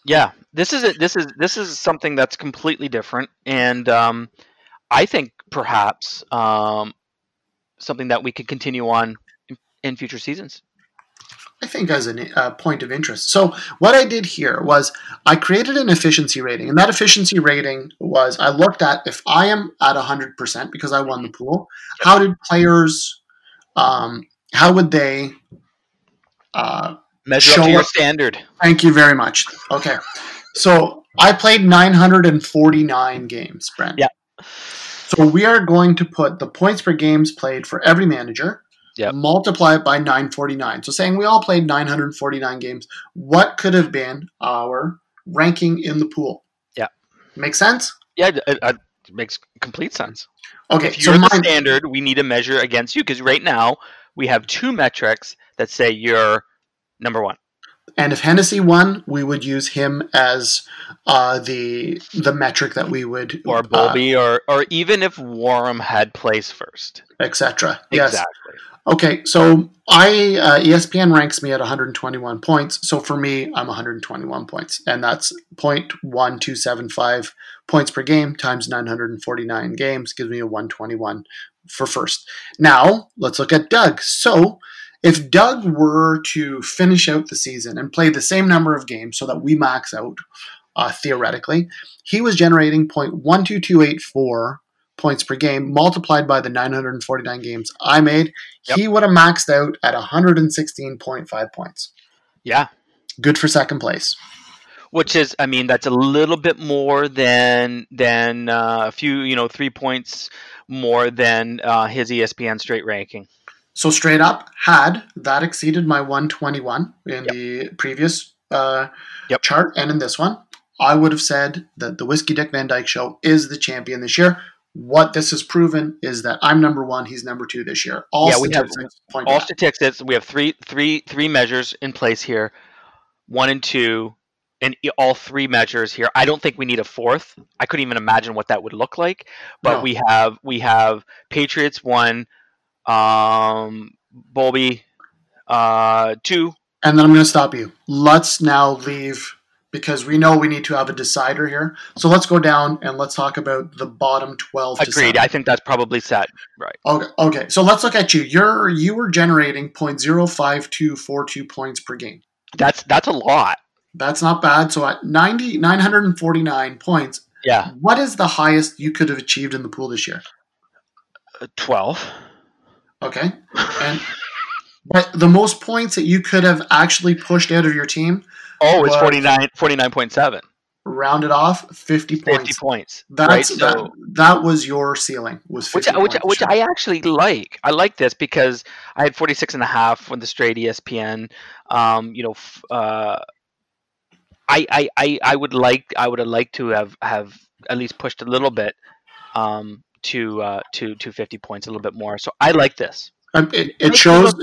Yeah, this is a, this is this is something that's completely different, and um, I think perhaps um, something that we could continue on in, in future seasons. I think as a uh, point of interest. So what I did here was I created an efficiency rating, and that efficiency rating was I looked at if I am at hundred percent because I won the pool. How did players? Um, how would they? Uh, Measure Show up to your up- standard. thank you very much. Okay, so I played nine hundred and forty nine games, Brent. Yeah. So we are going to put the points per games played for every manager. Yep. Multiply it by 949. So saying we all played 949 games, what could have been our ranking in the pool? Yeah. Make sense? Yeah, it, it, makes complete sense. Okay. if So you're the mine, standard, we need to measure against you because right now we have two metrics that say you're number one. And if Hennessy won, we would use him as uh, the the metric that we would or uh, or or even if Warham had placed first. etc. Yes. Exactly. Okay, so I uh, ESPN ranks me at 121 points. So for me, I'm 121 points, and that's 0.1275 points per game times 949 games gives me a 121 for first. Now let's look at Doug. So if Doug were to finish out the season and play the same number of games, so that we max out uh, theoretically, he was generating 0.12284 points per game multiplied by the 949 games I made Yep. he would have maxed out at 116.5 points. Yeah. Good for second place. Which is, I mean, that's a little bit more than than uh, a few, you know, three points more than uh, his ESPN straight ranking. So straight up, had that exceeded my 121 in Yep. the previous uh, Yep. chart and in this one, I would have said that the Whiskey Dick Van Dyke Show is the champion this year. What this has proven is that I'm number one, he's number two this year. All Yeah, we have- statistics All that. statistics, we have three, three, three measures in place here, one and two, and all three measures here. I don't think we need a fourth. I couldn't even imagine what that would look like. But No. we have we have Patriots one, um, Bowlby uh, two. And then I'm going to stop you. Let's now leave because we know we need to have a decider here. So let's go down and let's talk about the bottom 12 Agreed. I think that's probably set. Right. Okay, okay. So let's look at you. You're you were generating 0.05242 points per game. That's that's a lot. That's not bad. So at 90 949 points, Yeah. what is the highest you could have achieved in the pool this year? Uh, Twelve. Okay. And but the most points that you could have actually pushed out of your team, Oh, it's What? 49, 49.7. rounded off 50 points. 50 points. That's right? that, So, that was your ceiling was 50 which, which, which I actually like. I like this because I had 46 and a half the straight ESPN. Um, you know, f- uh, I, I, I, I would like, I would have liked to have, have at least pushed a little bit, um, to, uh, to, to 50 points a little bit more. So I like this. Um, it, it shows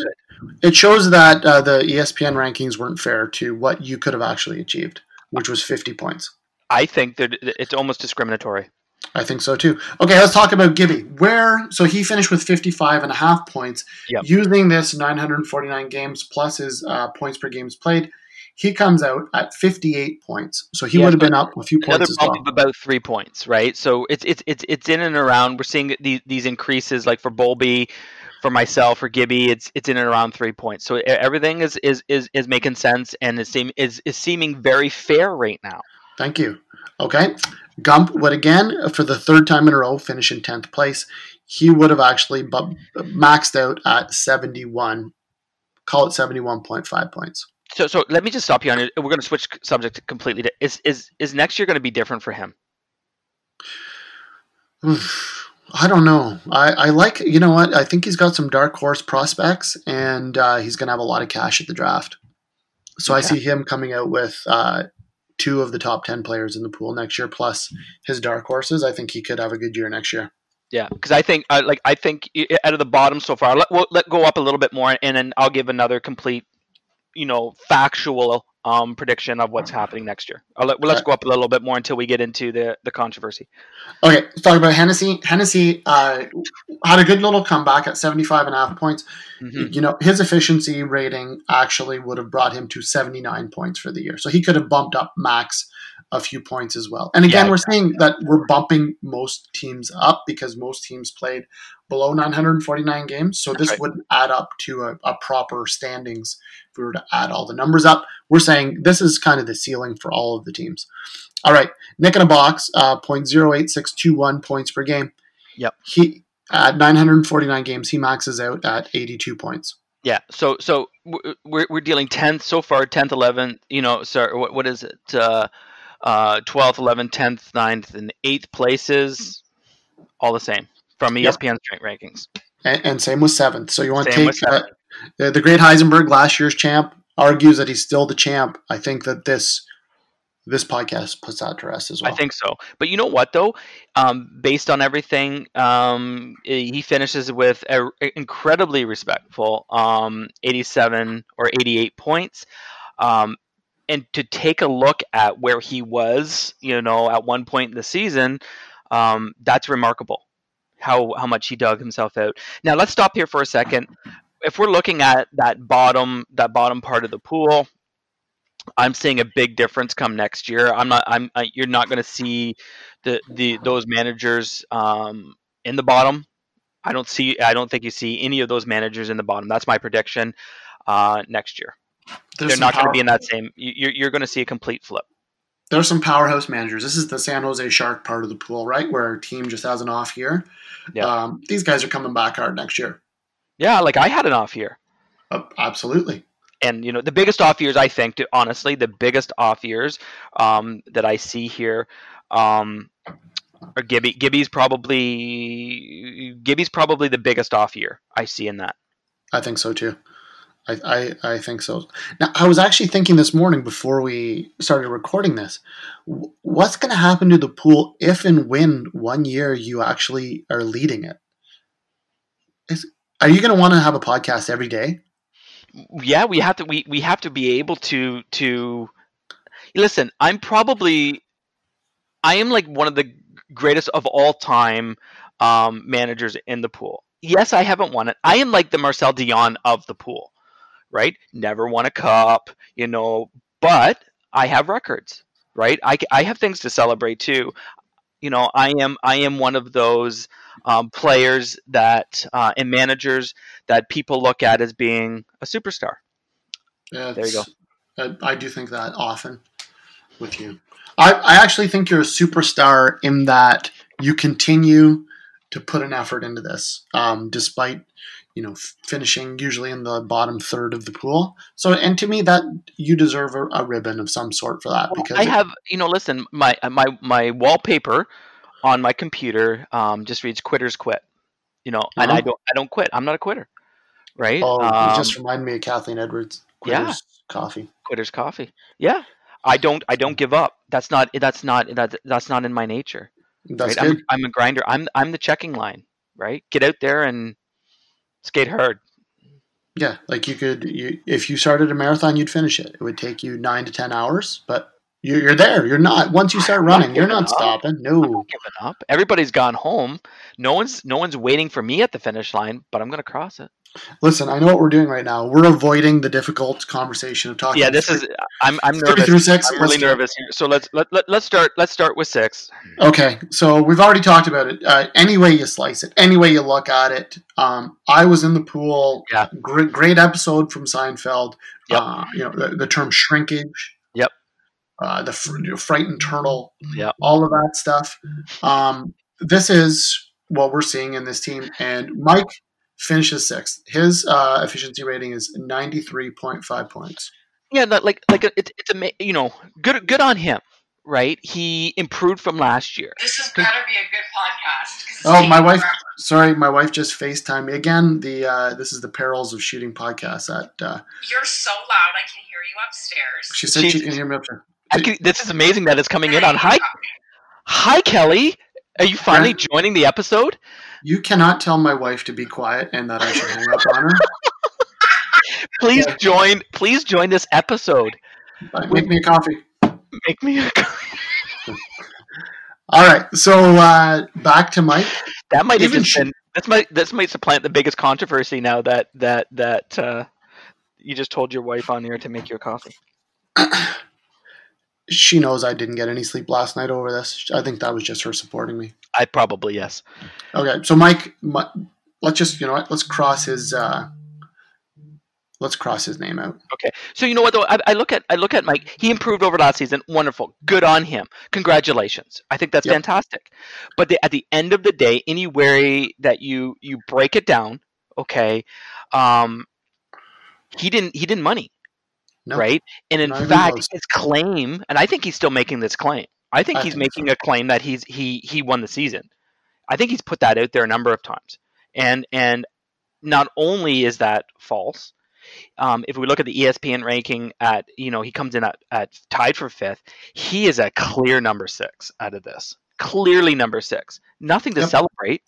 it shows that uh, the ESPN rankings weren't fair to what you could have actually achieved, which was 50 points. I think that it's almost discriminatory. I think so too. Okay, let's talk about Gibby. Where so he finished with 55 and a half points Yep. using this 949 games plus his uh, points per games played. He comes out at 58 points, so he Yeah, would have been up a few points as bump well. of about three points, right? So it's it's it's it's in and around. We're seeing these these increases, like for Bolby, for myself, for Gibby, it's it's in and around three points. So everything is is is, is making sense and is seem is is seeming very fair right now. Thank you. Okay. Gump would again, for the third time in a row, finish in 10th place. He would have actually bu- maxed out at 71, call it 71.5 points. So so let me just stop you on it. We're going to switch subject completely. To, is is is next year going to be different for him? I don't know. I, I like, you know what? I think he's got some dark horse prospects and uh, he's going to have a lot of cash at the draft. So I see him coming out with uh, two of the top 10 players in the pool next year, plus his dark horses. I think he could have a good year next year. Yeah, because I think uh, like I think out of the bottom so far, let we'll let go up a little bit more, and then I'll give another complete, you know, factual um, prediction of what's happening next year. I'll let, let's Okay. go up a little bit more until we get into the the controversy. Okay, let's talk about Hennessy. Hennessy uh, had a good little comeback at 75 and a half points. Mhm. You know, his efficiency rating actually would have brought him to 79 points for the year. So he could have bumped up max a few points as well. And again, Yeah, we're seeing that we're bumping most teams up because most teams played below 949 games. So this right. wouldn't add up to a, a proper standings if we were to add all the numbers up. We're saying this is kind of the ceiling for all of the teams. All right, Nick in a box, uh, 0.08621 points per game. Yep. He at 949 games, he maxes out at 82 points. Yeah, so so we're we're dealing tenth so far, tenth, eleventh. You know, sorry, what what is it? Uh, uh, twelfth, eleventh, tenth, 9th, and eighth places, all the same from E Yep. ESPN strength rankings. And, and same with seventh. So you want to Same take uh, the, great Heisenberg, last year's champ, argues that he's still the champ. I think that this this podcast puts that to rest as well. I think so. But you know what though? Um, based on everything, um, he finishes with a incredibly respectful um, 87 or 88 points. And to take a look at where he was, you know, at one point in the season, um, that's remarkable. How how much he dug himself out. Now let's stop here for a second. If we're looking at that bottom that bottom part of the pool, I'm seeing a big difference come next year. I'm not. I'm. I, you're not going to see the the those managers um, in the bottom. I don't see. I don't think you see any of those managers in the bottom. That's my prediction. Uh, next year, There's they're not going to be in that same. you- You're you're going to see a complete flip. There's some powerhouse managers. This is the San Jose Shark part of the pool, right? Where our team just has an off year. Yeah. Um, these guys are coming back hard next year. Yeah, like I had an off year, Uh, absolutely. and you know the biggest off years I think, to, honestly, the biggest off years um, that I see here. Um, are Gibby. Gibby's probably Gibby's probably the biggest off year I see in that. I think so too. I, I, I think so. Now, I was actually thinking this morning before we started recording this what's going to happen to the pool if and when one year you actually are leading it? Is, are you going to want to have a podcast every day? yeah we have to we, we have to be able to to listen i'm probably i am like one of the greatest of all time um, managers in the pool yes i haven't won it i am like the Marcel Dionne of the pool right? Never won a cup you know but i have records right? I, I have things to celebrate too. You know i am i am one of those um, players that uh, and managers that people look at as being a superstar. Yeah, There you go. I, I do think that often with you. I, I actually think you're a superstar in that you continue to put an effort into this, um, despite you know f- finishing usually in the bottom third of the pool. So, and to me, that you deserve a, a ribbon of some sort for that because I have, you know, listen, my my my wallpaper on my computer um, just reads "quitters quit," you know, and I Uh-huh. don't I don't quit. I'm not a quitter, right? Oh, um, you just reminded me of Kathleen Edwards. Yeah. Quitters Coffee. quitters coffee. Yeah, I don't I don't give up. That's not that's not that that's not in my nature. That's right? I'm, good. a- I'm a grinder. I'm I'm the checking line, right? Get out there and skate hard. Yeah, like you could, you, if you started a marathon, you'd finish it. It would take you nine to ten hours, but you're, you're there. You're not. Once you start I'm not running, you're not up. stopping. No. giving up. Everybody's gone home. No one's no one's waiting for me at the finish line, but I'm gonna cross it. Listen, I know what we're doing right now. We're avoiding the difficult conversation of talking. Yeah, this is. I'm. I'm nervous. through six. I'm really let's nervous here. So let's let, let let's start. Let's start with six. Okay, so we've already talked about it. Uh, any way you slice it, any way you look at it. Um, I was in the pool. Yeah. Great, great episode from Seinfeld. Yep. Uh, you know the, the term shrinkage. Yep. Uh, the fr- frightened turtle. Yep. All of that stuff. Um, this is what we're seeing in this team, and Mike finishes sixth. His uh, efficiency rating is ninety three point five points. Yeah, no, like like it's it's ama- you know good good on him, right? He improved from last year. This has better be a good podcast. Oh, my wife. forever. Sorry, my wife just FaceTimed me again. The uh, this is the perils of shooting podcasts. At uh, You're so loud, I can hear you upstairs. she said she can hear me up there. I can, this is amazing that it's coming in on. Hi, hi, Kelly. Are you finally joining the episode? You cannot tell my wife to be quiet and that I should hang up on her. Please Yeah. join. Please join this episode. Uh, Make me a coffee. Make me. A, coffee. All right, so uh, back to Mike. that might Even. Been, that's might. This might supplant the biggest controversy now that that that uh, you just told your wife on air to make you a coffee. She knows I didn't get any sleep last night over this. I think that was just her supporting me. I probably yes. Okay, so Mike, Mi- let's just you know what? Let's cross his. Uh, let's cross his name out. Okay, so you know what though? I, I look at I look at Mike. He improved over last season. Wonderful. Good on him. Congratulations. I think that's Yep. fantastic. But the, at the end of the day, any way that you you break it down, okay, um, he didn't he didn't money, No. right? And in Not fact, his claim, and I think he's still making this claim. I think I he's think making a claim that he's he he won the season. I think he's put that out there a number of times, and and not only is that false, um, if we look at the ESPN ranking at you know he comes in at, at tied for fifth, he is a clear number six out of this. Clearly number six. Nothing to Yep. celebrate.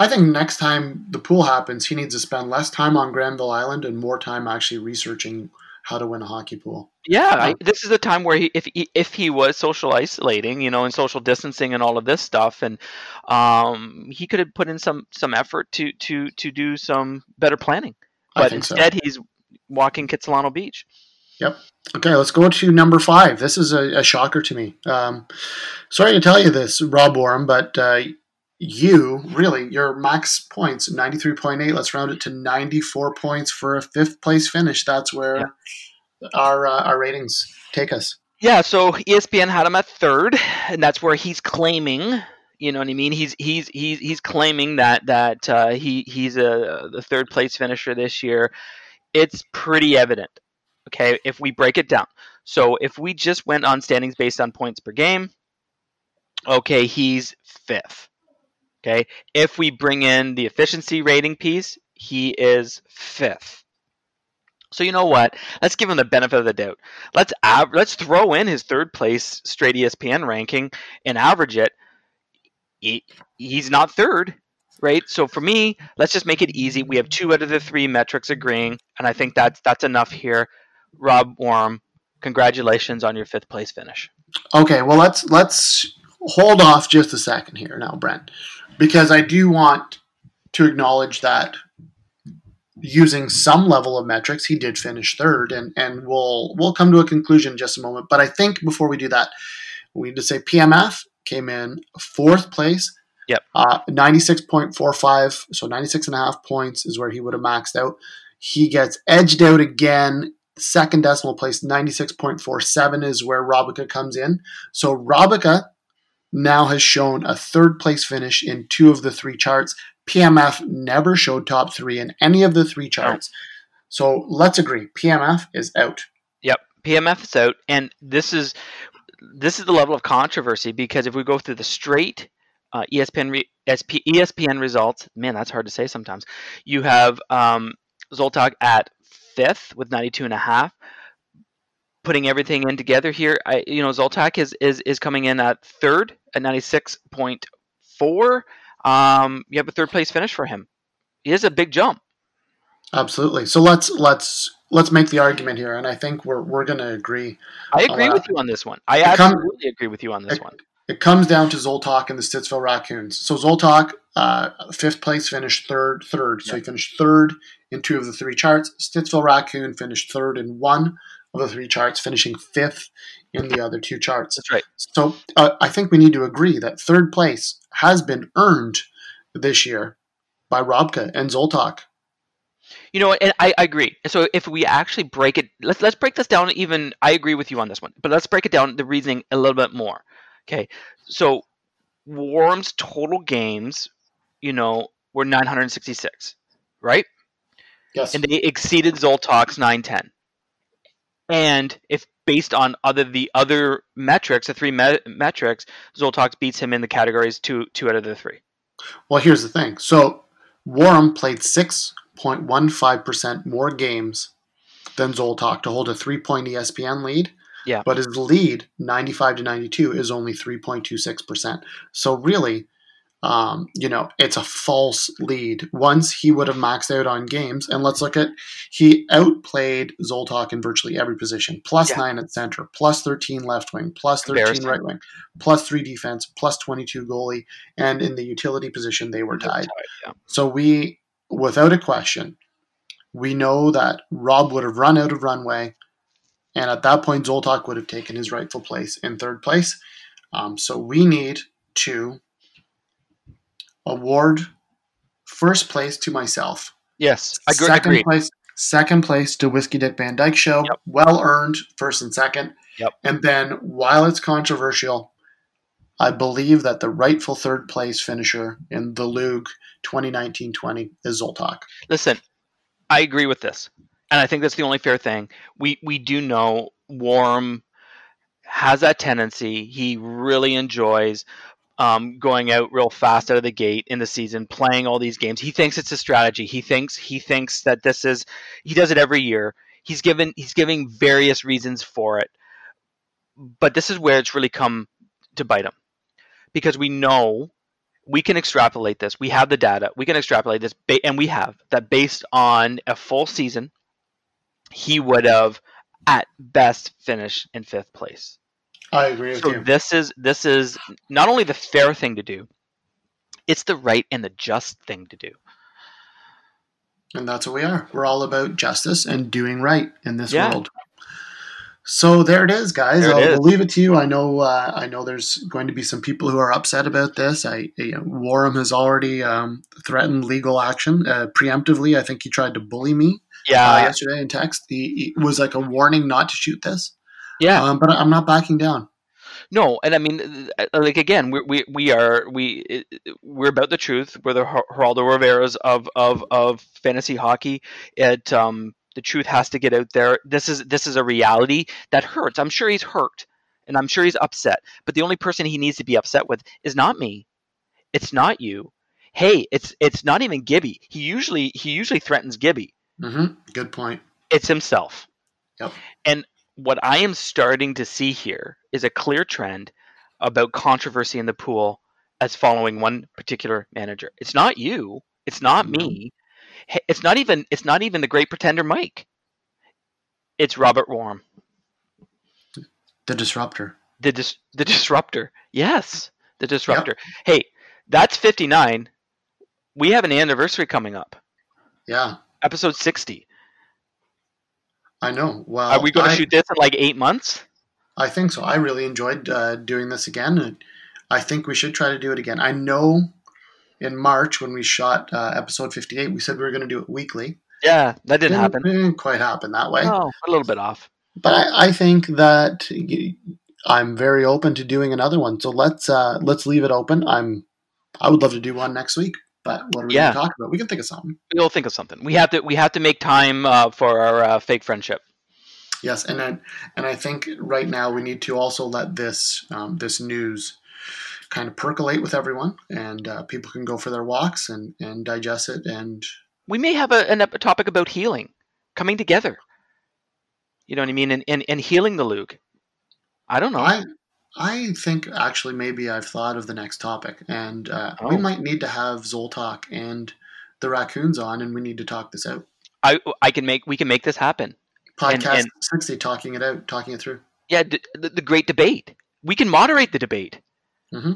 I think next time the pool happens, he needs to spend less time on Granville Island and more time actually researching how to win a hockey pool. Yeah, I, this is a time where he, if he, if he was social isolating, you know, and social distancing and all of this stuff, and um, he could have put in some some effort to to to do some better planning. I But think so. instead, he's walking Kitsilano Beach. Yep. Okay, let's go to number five. This is a, a shocker to me. Um, sorry to tell you this, Rob Warren, but uh, you really your max points ninety three point eight. Let's round it to ninety four points for a fifth place finish. That's where our uh, our ratings take us. Yeah, so ESPN had him at third, and that's where he's claiming. You know what I mean? He's he's he's he's claiming that that uh, he he's a the third place finisher this year. It's pretty evident. Okay, if we break it down. So if we just went on standings based on points per game, okay, he's fifth. Okay, if we bring in the efficiency rating piece, he is fifth. So you know what? Let's give him the benefit of the doubt. Let's av- let's throw in his third place straight ESPN ranking and average it. He, he's not third, right? So for me, let's just make it easy. We have two out of the three metrics agreeing, and I think that's that's enough here. Rob Worm, congratulations on your fifth place finish. Okay, well let's let's hold off just a second here now, Brent, because I do want to acknowledge that using some level of metrics, he did finish third, and and we'll we'll come to a conclusion in just a moment. But I think before we do that, we need to say PMF came in fourth place. Yep. Uh, 96.45, so 96 and a half points is where he would have maxed out. He gets edged out again. Second decimal place, 96.47 is where Robica comes in. So Robica now has shown a third place finish in two of the three charts. PMF never showed top three in any of the three charts. So let's agree, PMF is out. Yep, PMF is out, and this is this is the level of controversy because if we go through the straight uh, ESPN re- SP, ESPN results, man, that's hard to say sometimes. You have um, Zoltok at fifth with 92 and a half. Putting everything in together here, I, you know, Zoltok is, is is coming in at third at 96.4. Um, you have a third place finish for him. He is a big jump. Absolutely. So let's let's let's make the argument here, and I think we're we're going to agree. I agree with you on this one. I it come- absolutely agree with you on this it- one. it comes down to Zoltok and the Stittsville Raccoons. So Zoltok, uh, fifth place, finished third. Third, so he finished third in two of the three charts. Stittsville Raccoon finished third in one of the three charts, finishing fifth in the other two charts. That's right. So uh, I think we need to agree that third place has been earned this year by Robka and Zoltok. You know, and I, I agree. So if we actually break it, let's let's break this down. Even I agree with you on this one, but let's break it down the reasoning a little bit more. Okay, so Warham's total games, you know, were 966, right? Yes. And they exceeded Zoltok's 910. And if based on other the other metrics, the three me- metrics, Zoltok beats him in the categories two two out of the three. Well, here's the thing. So Warham played 6.15% more games than Zoltok to hold a three point ESPN lead. Yeah. But his lead, 95 to 92, is only 3.26%. So really, um, you know, it's a false lead. Once he would have maxed out on games, and let's look at he outplayed Zoltok in virtually every position. Plus Yeah. nine at center, plus 13 left wing, plus 13 right wing, plus three defense, plus 22 goalie, and in the utility position they were tied. Yeah. So we, without a question, we know that Rob would have run out of runway, and at that point Zoltok would have taken his rightful place in third place. Um, so we need to award first place to myself. Yes, I agree. second agreed. place, second place to Whiskey Dick Van Dyke Show. Yep. Well earned, first and second. Yep. And then, while it's controversial, I believe that the rightful third place finisher in the LOOG 2019-20 is Zoltok. Listen, I agree with this, and I think that's the only fair thing. We we do know Warm has that tendency. He really enjoys um, going out real fast out of the gate in the season, playing all these games. He thinks it's a strategy. He thinks he thinks that this is he does it every year. He's given he's giving various reasons for it, but this is where it's really come to bite him because we know we can extrapolate this. We have the data. We can extrapolate this, and we have that based on a full season, he would have at best finished in fifth place. I agree with So you. this is this is not only the fair thing to do, it's the right and the just thing to do. And that's what we are. We're all about justice and doing right in this Yeah. world. So there it is, guys. It I'll is. leave it to you. I know. Uh, I know there's going to be some people who are upset about this. I, you know, Warham has already um, threatened legal action uh, preemptively. I think he tried to bully me uh, Yeah, yesterday in text. He, he was like a warning not to shoot this. Yeah. Um, but I'm not backing down. No, and I mean, like again, we we we are we we're about the truth. We're the Geraldo Riveras of of of fantasy hockey. It um the truth has to get out there. This is this is a reality that hurts. I'm sure he's hurt, and I'm sure he's upset. But the only person he needs to be upset with is not me. It's not you. Hey, it's it's not even Gibby. He usually he usually threatens Gibby. Mm-hmm. Good point. It's himself. Yep. And what I am starting to see here is a clear trend about controversy in the pool as following one particular manager. It's not you. It's not me. It's not even it's not even the great pretender Mike. It's Robert Warm, The disruptor. the dis- the disruptor. Yes, the disruptor. Hey, that's 59. We have an anniversary coming up. Yeah, Episode 60. I know. Well, Are we going to shoot this in like 8 months? I think so. I really enjoyed uh, doing this again, and I think we should try to do it again. I know in March when we shot uh, episode 58, we said we were going to do it weekly. Yeah, that didn't happen. Didn't quite happen that way. Oh, a little bit off. But I, I think that I'm very open to doing another one. So let's uh, let's leave it open. I'm I would love to do one next week. But what are we Yeah. going to talk about? We can think of something. We'll think of something. We have to. We have to make time uh, for our uh, fake friendship. Yes, and then and I think right now we need to also let this um, this news kind of percolate with everyone, and uh, people can go for their walks and and digest it. And We may have a, an, a topic about healing, coming together. You know what I mean? And and, and healing the LOOG. I don't know. I I think actually maybe I've thought of the next topic, and uh, we Oh. might need to have Zoltok and the raccoons on, and we need to talk this out. I I can make. We can make this happen. Podcast and- sixty, talking it out, talking it through. Yeah, d- the, the great debate. We can moderate the debate. hmm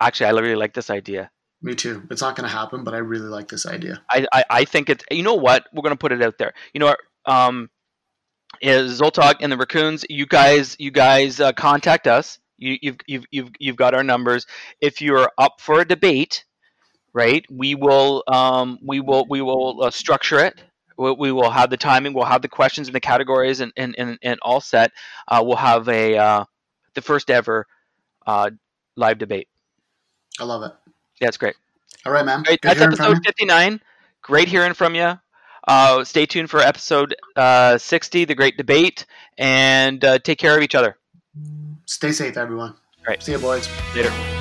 Actually, I really like this idea. Me too. It's not going to happen, but I really like this idea. I, I, I think it's you know what we're gonna put it out there. You know, um, is Zoltok and the raccoons. You guys, you guys uh, contact us. You, you've you've you've you've got our numbers. If you're up for a debate, right? We will um we will we will uh, structure it. We, we will have the timing. We'll have the questions and the categories and and and, and all set. Uh, we'll have a uh, the first ever uh, live debate. I love it. Yeah, it's great. All right, man. Great. That's episode 59. Great hearing from you. Uh, stay tuned for episode uh, 60, the great debate, and uh, take care of each other. Stay safe, everyone. Right. See you, boys. Later.